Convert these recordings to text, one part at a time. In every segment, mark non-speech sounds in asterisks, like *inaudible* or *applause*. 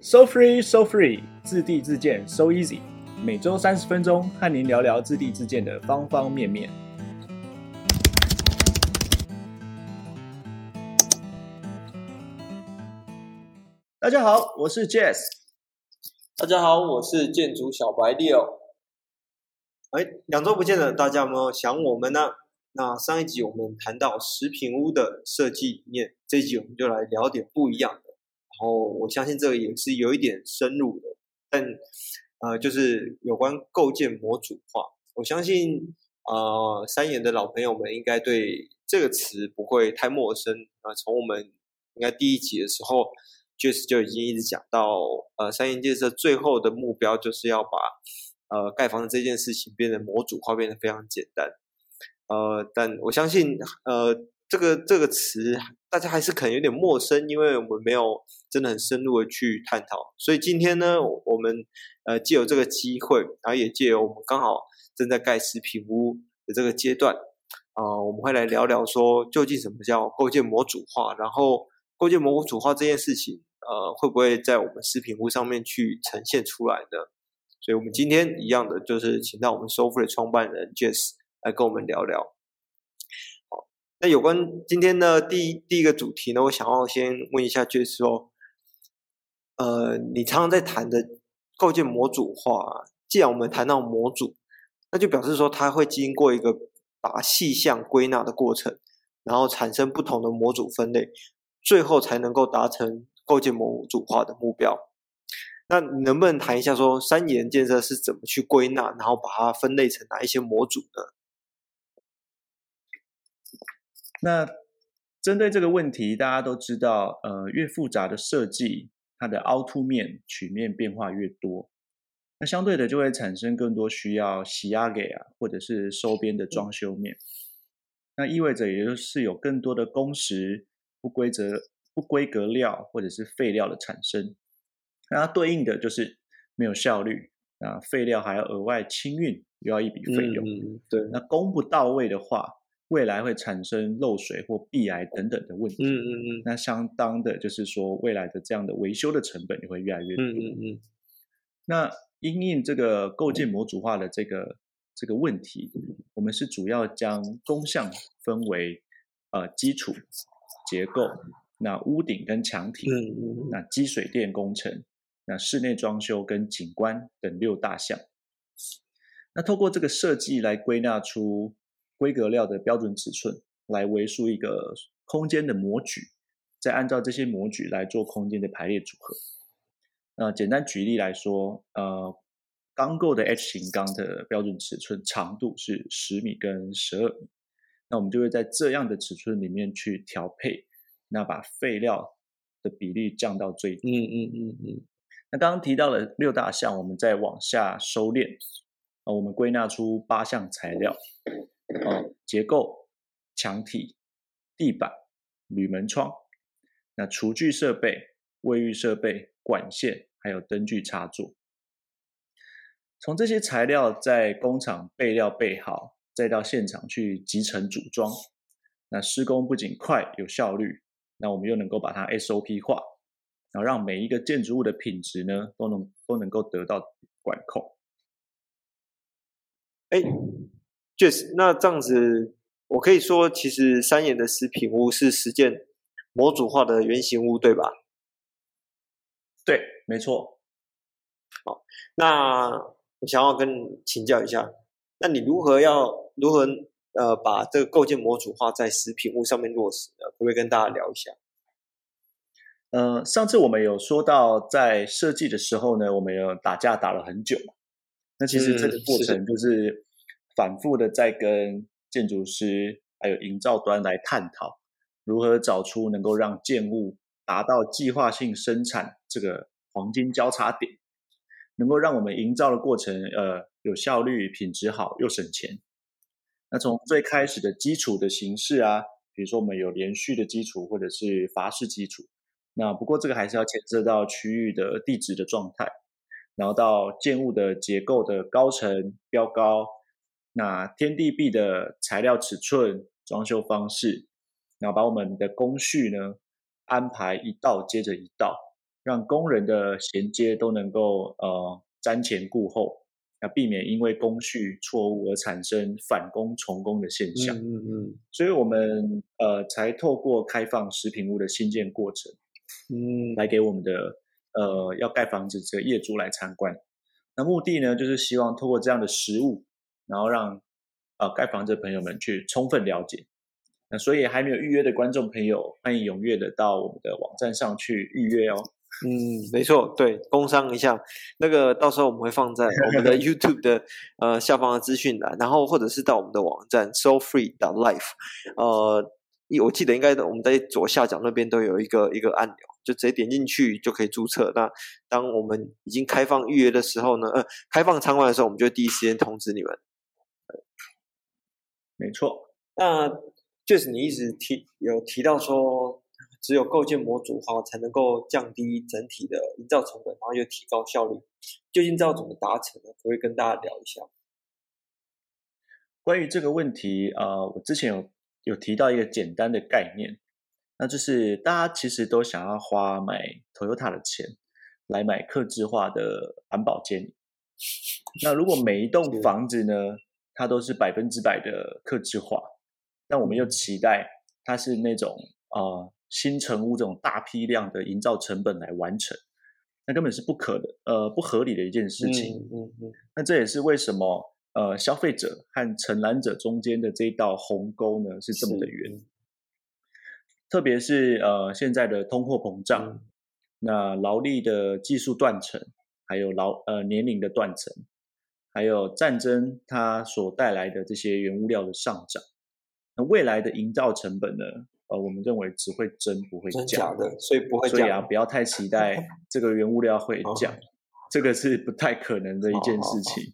So free, so free，自地自建，so easy。每周三十分钟，和您聊聊自地自建的方方面面。大家好，我是 Jess。大家好，我是建筑小白 Leo。哎，两周不见了，大家有没有想我们呢？那上一集我们谈到食品屋的设计理念，这一集我们就来聊点不一样的。然后我相信这个也是有一点深入的，但呃，就是有关构建模组化。我相信呃，三妍的老朋友们应该对这个词不会太陌生啊、呃。从我们应该第一集的时候，Jess 就已经一直讲到，呃，三妍建设最后的目标就是要把呃盖房子这件事情变得模组化，变得非常简单。呃，但我相信呃。这个这个词大家还是可能有点陌生，因为我们没有真的很深入的去探讨。所以今天呢，我们呃借由这个机会，然后也借由我们刚好正在盖实品屋的这个阶段啊、我们会来聊聊说，究竟什么叫构建模组化，然后构建模组化这件事情，呃，会不会在我们实品屋上面去呈现出来呢？所以我们今天一样的就是请到我们 SoFi 的创办人 Jess 来跟我们聊聊。那有关今天的第一第一个主题呢，我想要先问一下，就是说，呃，你常常在谈的构建模组化，既然我们谈到模组，那就表示说它会经过一个把细项归纳的过程，然后产生不同的模组分类，最后才能够达成构建模组化的目标。那你能不能谈一下说，三妍建设是怎么去归纳，然后把它分类成哪一些模组呢？那针对这个问题，大家都知道，呃，越复杂的设计，它的凹凸面、曲面变化越多，那相对的就会产生更多需要洗压给啊，或者是收边的装修面。那意味着也就是有更多的工时、不规则、不规格料或者是废料的产生。那它对应的就是没有效率，啊，废料还要额外清运，又要一笔费用。嗯，对，那工不到位的话。未来会产生漏水或壁癌等等的问题。嗯嗯嗯。那相当的，就是说未来的这样的维修的成本也会越来越多。嗯嗯嗯。那因应这个构建模组化的这个这个问题，我们是主要将工项分为呃基础结构、那屋顶跟墙体、嗯嗯、那机水电工程、那室内装修跟景观等六大项。那透过这个设计来归纳出。规格料的标准尺寸来为数一个空间的模具，再按照这些模具来做空间的排列组合。那简单举例来说，呃，钢构的 H 型钢的标准尺寸长度是十米跟十二米，那我们就会在这样的尺寸里面去调配，那把废料的比例降到最低。嗯嗯嗯嗯。那刚刚提到了六大项，我们再往下收敛，啊，我们归纳出八项材料。哦，结构、墙体、地板、铝门窗，那厨具设备、卫浴设备、管线，还有灯具插座。从这些材料在工厂备料备好，再到现场去集成组装，那施工不仅快有效率，那我们又能够把它 SOP 化，然后让每一个建筑物的品质呢，都能都能够得到管控。哎。就是那这样子，我可以说，其实三眼的食品屋是实践模组化的原型屋，对吧？对，没错。好，那我想要跟你请教一下，那你如何要如何呃把这个构建模组化在食品屋上面落实呢？可不可以跟大家聊一下？呃，上次我们有说到，在设计的时候呢，我们有打架打了很久嘛。那其实这个过程就是。反复的在跟建筑师还有营造端来探讨，如何找出能够让建物达到计划性生产这个黄金交叉点，能够让我们营造的过程呃有效率、品质好又省钱。那从最开始的基础的形式啊，比如说我们有连续的基础或者是筏式基础，那不过这个还是要牵涉到区域的地质的状态，然后到建物的结构的高层标高。那天地壁的材料尺寸、装修方式，然后把我们的工序呢安排一道接着一道，让工人的衔接都能够呃瞻前顾后，要避免因为工序错误而产生返工重工的现象。嗯嗯，所以我们呃才透过开放食品屋的新建过程，嗯，来给我们的呃要盖房子这个业主来参观。那目的呢，就是希望透过这样的实务，然后让呃盖房子的朋友们去充分了解。那所以还没有预约的观众朋友，欢迎踊跃的到我们的网站上去预约哦。嗯，没错，对，工商一下，那个到时候我们会放在我们的 YouTube 的呃下方的资讯栏，然后或者是到我们的网站 SoFree.Life，呃，我记得应该我们在左下角那边都有一个一个按钮。就直接点进去就可以注册。那当我们已经开放预约的时候呢，呃，开放参观的时候，我们就第一时间通知你们。没错。那就是你一直提有提到说，只有构建模组化才能够降低整体的营造成本，然后又提高效率。究竟知道怎么达成呢？可不可以跟大家聊一下？关于这个问题啊，呃，我之前有有提到一个简单的概念。那就是大家其实都想要花买 Toyota 的钱来买客制化的环保监理。那如果每一栋房子呢，它都是百分之百的克制化，但我们又期待它是那种呃新成屋这种大批量的营造成本来完成，那根本是不可的，呃不合理的一件事情。嗯嗯嗯。那这也是为什么呃消费者和承揽者中间的这一道鸿沟呢是这么的远。特别是呃现在的通货膨胀，嗯、那劳力的技术断层，还有劳呃年龄的断层，还有战争它所带来的这些原物料的上涨，那未来的营造成本呢？呃，我们认为只会增不会降的，所以不会降。所以啊，不要太期待 *laughs* 这个原物料会降，这个是不太可能的一件事情。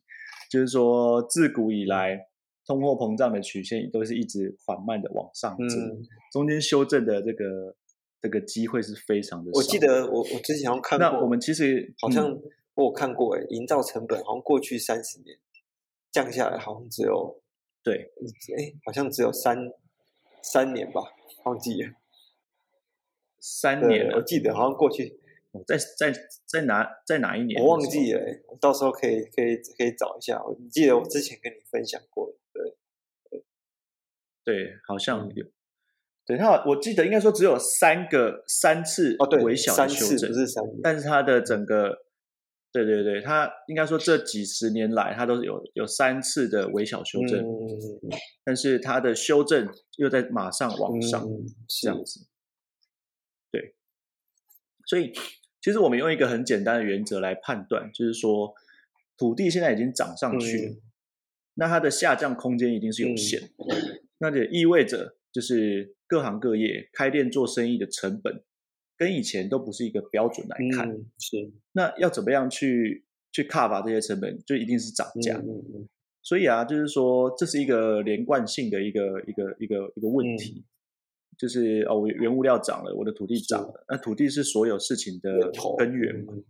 就是说，自古以来。通货膨胀的曲线都是一直缓慢的往上走，嗯、中间修正的这个这个机会是非常的少。我记得我我之前看过，那我们其实好像我有看过，哎，营造成本好像过去三十年降下来，好像只有对，哎，好像只有三三年吧，忘记了 *laughs* 三年了。我记得好像过去在在在哪在哪一年？我忘记了，我到时候可以可以可以找一下。我记得我之前跟你分享过。对，好像有。对，他我记得应该说只有三个三次哦，对，微小的修正，不是三，但是它的整个，对对对，他应该说这几十年来，他都是有有三次的微小修正，嗯，但是他的修正又在马上往上，嗯，这样子。对，所以其实我们用一个很简单的原则来判断，就是说土地现在已经涨上去了，嗯，那它的下降空间一定是有限。嗯那也意味着，就是各行各业开店做生意的成本，跟以前都不是一个标准来看。嗯、是。那要怎么样去去 cover 这些成本，就一定是涨价。嗯嗯嗯、所以啊，就是说，这是一个连贯性的一个一个一个一个问题，嗯、就是哦，我原物料涨了，我的土地涨了。那土地是所有事情的根源嘛。嗯、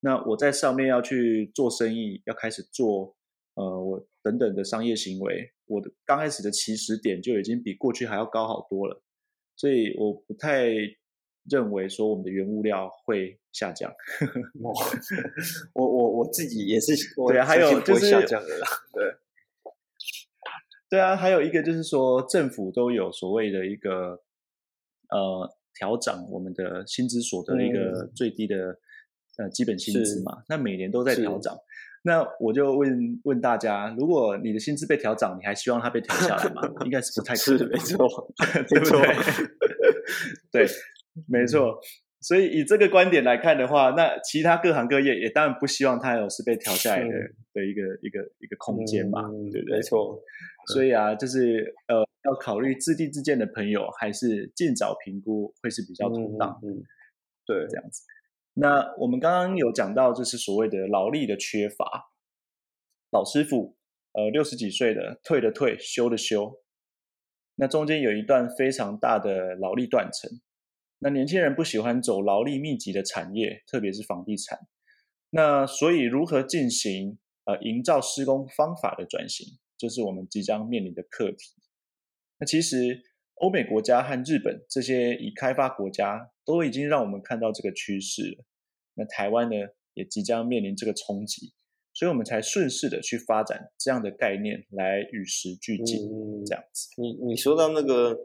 那我在上面要去做生意，要开始做。呃，我等等的商业行为，我的刚开始的起始点就已经比过去还要高好多了，所以我不太认为说我们的原物料会下降。我我我自己也是，*laughs* 对啊，还有就是下降的啦，对，对啊，还有一个就是说，政府都有所谓的一个呃调整我们的薪资所得的一个最低的、嗯、呃基本薪资嘛，那每年都在调涨。那我就问问大家，如果你的薪资被调涨，你还希望它被调下来吗？应该是不太可能，*laughs* 是 *laughs* 没错，没错对？对，*laughs* 没错。所以以这个观点来看的话，那其他各行各业也当然不希望它有是被调下来的的一个一个一个空间嘛，嗯、对不对？没错。所以啊，就是呃，要考虑自地自建的朋友，还是尽早评估会是比较妥当。嗯，对，这样子。那我们刚刚有讲到，就是所谓的劳力的缺乏，老师傅，呃，六十几岁的退的退，休的休，那中间有一段非常大的劳力断层。那年轻人不喜欢走劳力密集的产业，特别是房地产。那所以如何进行呃营造施工方法的转型，就是我们即将面临的课题。那其实欧美国家和日本这些已开发国家都已经让我们看到这个趋势了。那台湾呢也即将面临这个冲击，所以我们才顺势的去发展这样的概念来与时俱进，嗯、这样子。你你说到那个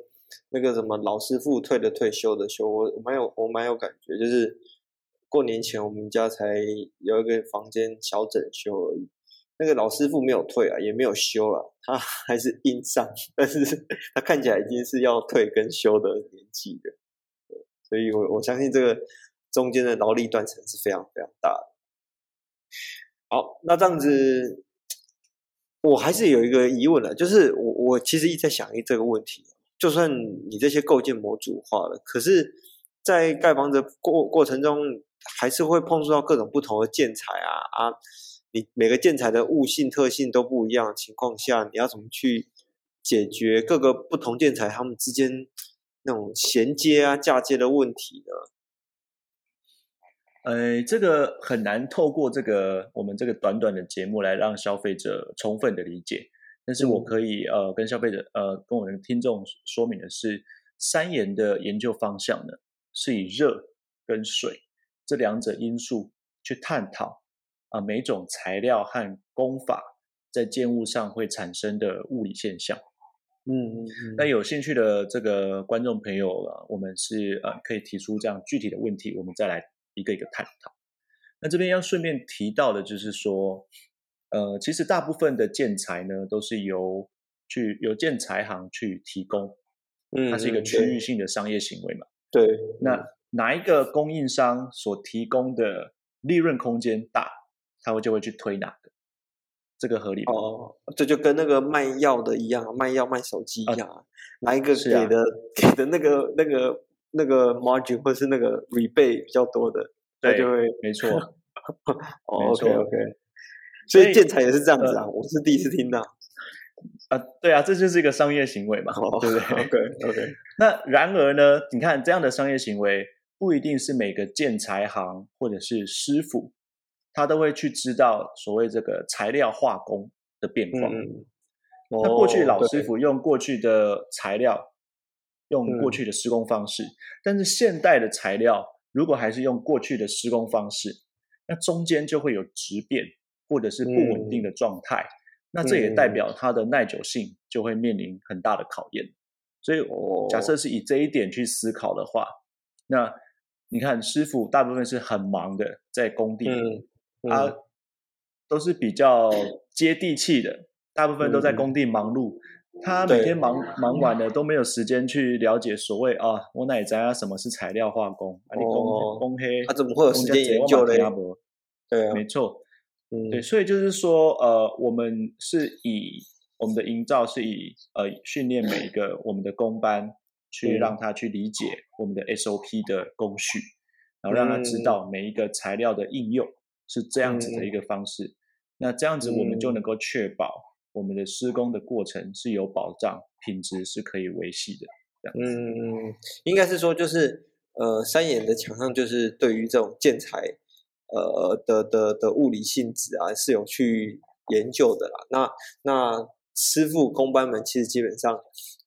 那个什么老师傅退的退休的休，我蛮有我蛮有感觉，就是过年前我们家才有一个房间小整修而已。那个老师傅没有退啊，也没有休了，他 *laughs* 还是硬上，但是 *laughs* 他看起来已经是要退跟休的年纪了，所以我我相信这个中间的劳力断层是非常非常大的。好，那这样子，我还是有一个疑问了，就是我我其实一直在想一这个问题，就算你这些构件模组化了，可是，在盖房子过过程中，还是会碰触到各种不同的建材啊啊。你每个建材的物性特性都不一样情况下，你要怎么去解决各个不同建材它们之间那种衔接啊、嫁接的问题呢？呃，这个很难透过这个我们这个短短的节目来让消费者充分的理解。但是我可以呃跟消费者呃跟我们的听众说明的是，三研的研究方向呢是以热跟水这两者因素去探讨。啊，每种材料和工法在建物上会产生的物理现象，嗯嗯嗯。那有兴趣的这个观众朋友啊，我们是呃可以提出这样具体的问题，我们再来一个一个探讨。那这边要顺便提到的就是说，呃，其实大部分的建材呢都是由去由建材行去提供，嗯，它是一个区域性的商业行为嘛。对。那哪一个供应商所提供的利润空间大？他会就会去推哪个，这个合理吗？哦，这就跟那个卖药的一样，卖药卖手机一样，啊、哪一个给的、啊、给的那个那个那个 margin 或是那个 rebate 比较多的，对，就会没错。*laughs* 哦，OK OK，所以建材也是这样子啊，呃、我是第一次听到。啊，对啊，这就是一个商业行为嘛，哦、对不对？OK *laughs* OK。那然而呢，你看这样的商业行为不一定是每个建材行或者是师傅。他都会去知道所谓这个材料化工的变化。嗯，那过去老师傅用过去的材料，用过去的施工方式，但是现代的材料如果还是用过去的施工方式，那中间就会有质变或者是不稳定的状态。那这也代表它的耐久性就会面临很大的考验。所以，假设是以这一点去思考的话，那你看师傅大部分是很忙的在工地。他、啊、都是比较接地气的，大部分都在工地忙碌。嗯、他每天忙忙完了都没有时间去了解所谓啊，我哪知啊什么是材料化工？啊，你工工黑，他怎么会有时间研究嘞？对啊，没错，嗯、对，所以就是说，呃，我们是以我们的营造是以呃训练每一个我们的工班去让他去理解我们的 SOP 的工序，然后让他知道每一个材料的应用。是这样子的一。个方式，嗯、那这样子我们就能够确保我们的施工的过程是有保障，品质是可以维系的。这样子，嗯，应该是说就是呃，三眼的墙上就是对于这种建材呃的的的物理性质啊是有去研究的啦。那那师傅工班们其实基本上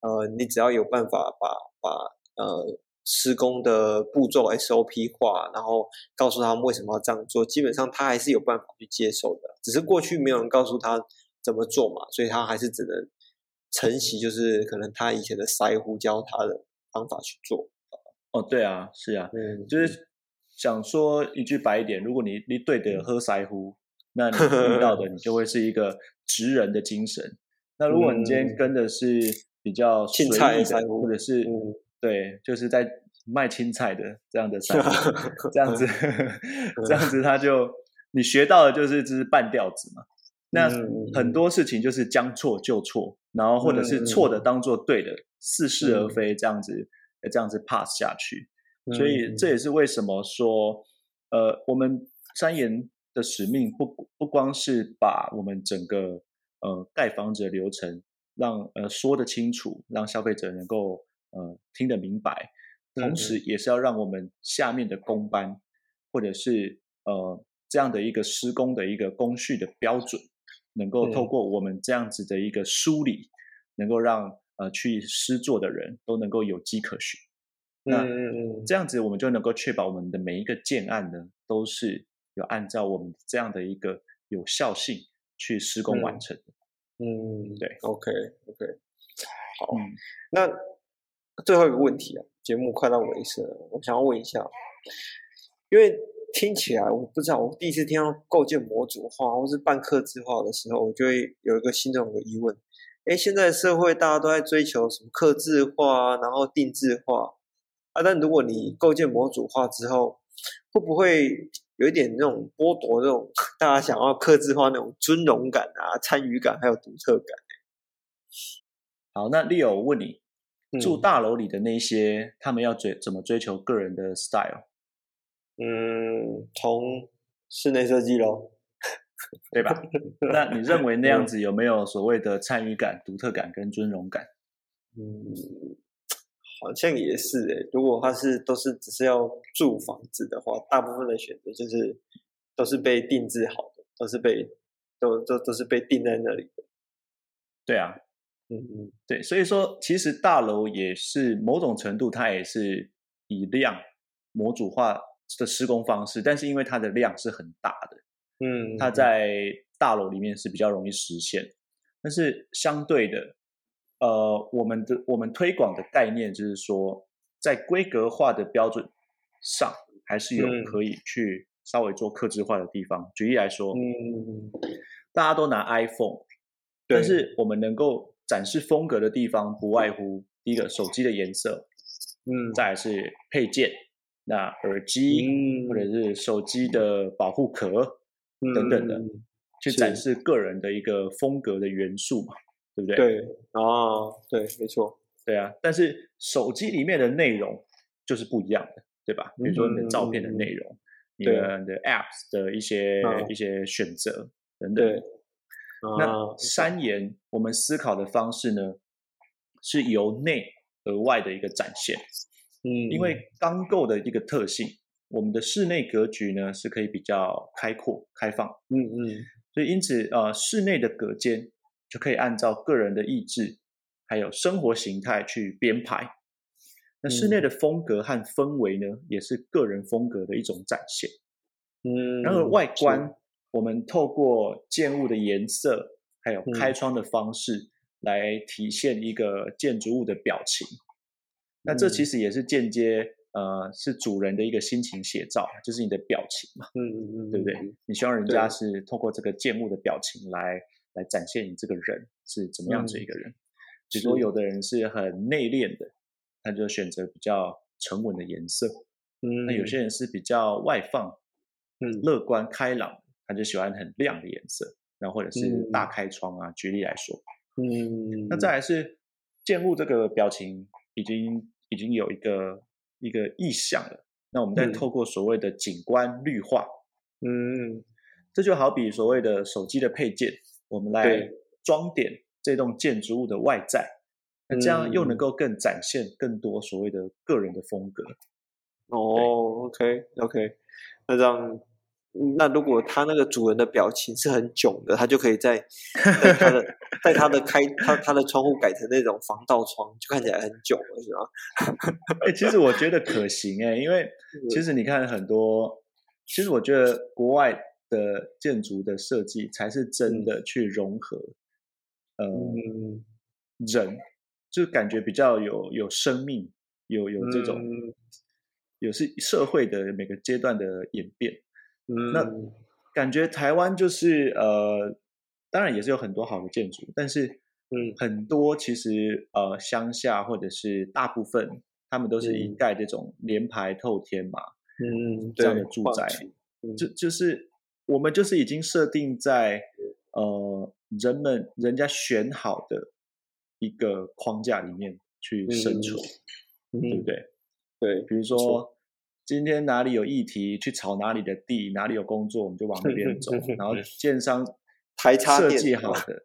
呃，你只要有办法把把呃。施工的步骤 SOP 化，然后告诉他们为什么要这样做，基本上他还是有办法去接受的。只是过去没有人告诉他怎么做嘛，所以他还是只能承袭，就是可能他以前的腮胡教他的方法去做。哦，对啊，是啊，嗯，就是想说一句白一点，如果你你对的喝师傅，那你遇到的你就会是一个直人的精神。那如果你今天跟的是比较随意的，或者是、嗯对，就是在卖青菜的这样的师傅，这样子，*laughs* 这样子他就你学到的就是只是半吊子嘛。那很多事情就是将错就错，然后或者是错的当做对的，似是而非这样子，这样子 pass 下去。所以这也是为什么说，呃，我们三研的使命不不光是把我们整个呃盖房子的流程让呃说得清楚，让消费者能够。呃，听得明白，同时也是要让我们下面的工班，嗯、或者是呃这样的一个施工的一个工序的标准，能够透过我们这样子的一个梳理，嗯、能够让呃去施作的人都能够有迹可循。那这样子我们就能够确保我们的每一个建案呢，都是有按照我们这样的一个有效性去施工完成的。嗯，对，OK OK，好，嗯、那最后一个问题啊，节目快到尾声了，我想要问一下，因为听起来我不知道，我第一次听到构建模组化或是半刻字化的时候，我就会有一个心中的疑问。哎，现在社会大家都在追求什么刻字化，然后定制化啊？但如果你构建模组化之后，会不会有一点那种剥夺那种大家想要克制化那种尊荣感啊、参与感还有独特感？好，那 Leo 我问你，嗯、住大楼里的那些，他们要追怎么追求个人的 style？嗯，从室内设计咯。对吧？那你认为那样 *laughs* 子有没有所谓的参与感、独特感跟尊荣感？嗯，好像也是诶。如果他是都是只是要住房子的话，大部分的选择就是都是被定制好的，都是被都都都是被定在那里的。对啊，嗯嗯，对，所以说其实大楼也是某种程度，它也是以量模组化的施工方式，但是因为它的量是很大的。嗯，它在大楼里面是比较容易实现，但是相对的，呃，我们的我们推广的概念就是说，在规格化的标准上，还是有可以去稍微做克制化的地方。嗯、举例来说，嗯，大家都拿 iPhone，但是我们能够展示风格的地方，不外乎第一个手机的颜色，嗯，再来是配件，那耳机、嗯、或者是手机的保护壳。等等的，去展示个人的一个风格的元素嘛，对不对？对，哦，对，没错，对啊。但是手机里面的内容就是不一样的，对吧？比如说你的照片的内容，嗯、你的你的 apps 的一些、嗯、一些选择等等。对，那三言我们思考的方式呢，是由内而外的一个展现。嗯，因为钢构的一个特性。我们的室内格局呢，是可以比较开阔、开放，嗯嗯，所以因此呃，室内的隔间就可以按照个人的意志，还有生活形态去编排。那室内的风格和氛围呢，也是个人风格的一种展现。嗯，然后外观，我们透过建物的颜色，还有开窗的方式，来体现一个建筑物的表情。那这其实也是间接。呃，是主人的一个心情写照，就是你的表情嘛，嗯嗯嗯，对不对？你希望人家是透过这个建物的表情来来展现你这个人是怎么样子一个人。比如说，有的人是很内敛的，他就选择比较沉稳的颜色。嗯，那有些人是比较外放，嗯，乐观开朗，他就喜欢很亮的颜色，然后或者是大开窗啊。举例来说，嗯，那再来是建物这个表情已经已经有一个。一个意向了，那我们再透过所谓的景观绿化，嗯，这就好比所谓的手机的配件，我们来装点这栋建筑物的外在，那这样又能够更展现更多所谓的个人的风格。哦，OK OK，那这样。那如果他那个主人的表情是很囧的，他就可以在 *laughs* 在他的在他的开他他的窗户改成那种防盗窗，就看起来很囧了，是吧？*laughs* 哎、欸，其实我觉得可行哎、欸，因为其实你看很多，其实我觉得国外的建筑的设计才是真的去融合，嗯、呃，人就感觉比较有有生命，有有这种、嗯、有是社会的每个阶段的演变。嗯，那感觉台湾就是呃，当然也是有很多好的建筑，但是嗯，很多其实呃乡下或者是大部分，他们都是一盖这种连排透天嘛，嗯，这样的住宅，嗯、就就是我们就是已经设定在呃人们人家选好的一个框架里面去生存，嗯、对不对？对，比如说。今天哪里有议题，去炒哪里的地，哪里有工作，我们就往那边走。*laughs* 然后建商台插设计好的，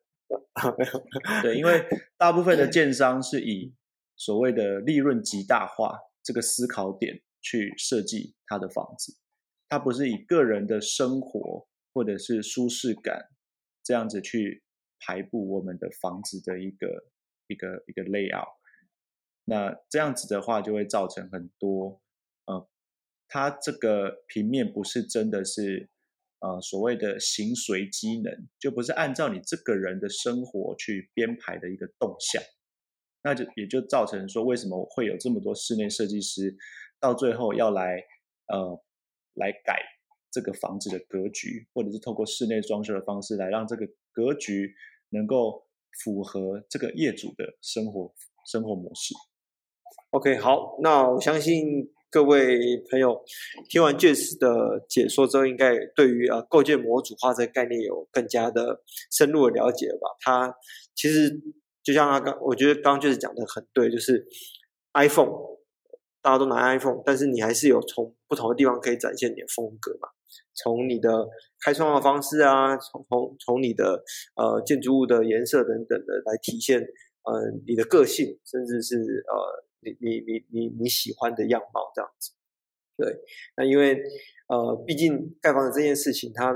*laughs* 对，因为大部分的建商是以所谓的利润极大化这个思考点去设计他的房子，它不是以个人的生活或者是舒适感这样子去排布我们的房子的一个一个一个 layout。那这样子的话，就会造成很多，呃，它这个平面不是真的是，呃，所谓的形随机能，就不是按照你这个人的生活去编排的一个动向，那就也就造成说，为什么会有这么多室内设计师到最后要来，呃，来改这个房子的格局，或者是透过室内装修的方式来让这个格局能够符合这个业主的生活生活模式。OK，好，那我相信各位朋友听完 Jess 的解说之后，应该对于呃构建模组化这个概念有更加的深入的了解吧？它其实就像他刚，我觉得刚刚 Jess 讲的很对，就是 iPhone 大家都拿 iPhone，但是你还是有从不同的地方可以展现你的风格嘛？从你的开窗的方式啊，从从从你的呃建筑物的颜色等等的来体现呃你的个性，甚至是呃。你你你你你喜欢的样貌这样子，对，那因为呃，毕竟盖房子这件事情它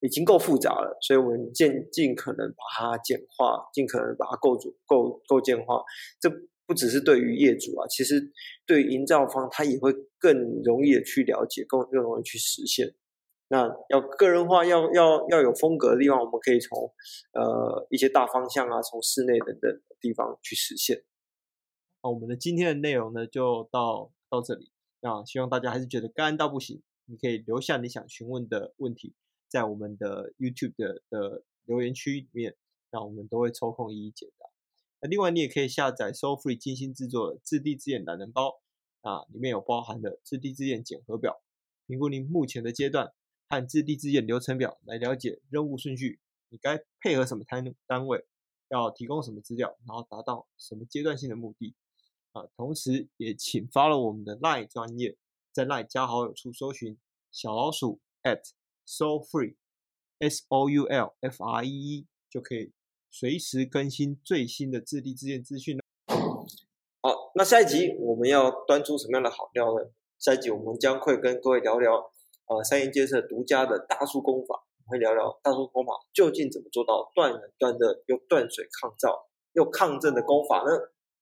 已经够复杂了，所以我们尽尽可能把它简化，尽可能把它构筑构构建化。这不只是对于业主啊，其实对营造方他也会更容易的去了解，更更容易去实现。那要个人化，要要要有风格的地方，我们可以从呃一些大方向啊，从室内等等地方去实现。好，我们的今天的内容呢，就到到这里。那希望大家还是觉得干到不行，你可以留下你想询问的问题，在我们的 YouTube 的的留言区里面，那我们都会抽空一一解答。另外，你也可以下载 SoFree 精心制作的质地之眼懒人包，啊，里面有包含的质地之眼检核表，评估您目前的阶段和质地之眼流程表，来了解任务顺序，你该配合什么单单位，要提供什么资料，然后达到什么阶段性的目的。啊，同时也请发了我们的 LINE 专业，在 LINE 加好友处搜寻小老鼠 at soulfree s o u l f r e e 就可以随时更新最新的智地自建资讯。好，那下一集我们要端出什么样的好料呢？下一集我们将会跟各位聊聊呃三妍建设独家的大树功法，我们会聊聊大树功法究竟怎么做到断冷断热又断水抗燥又抗震的功法呢？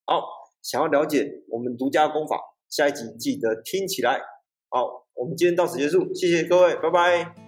好。想要了解我们独家功法，下一集记得听起来。好，我们今天到此结束，谢谢各位，拜拜。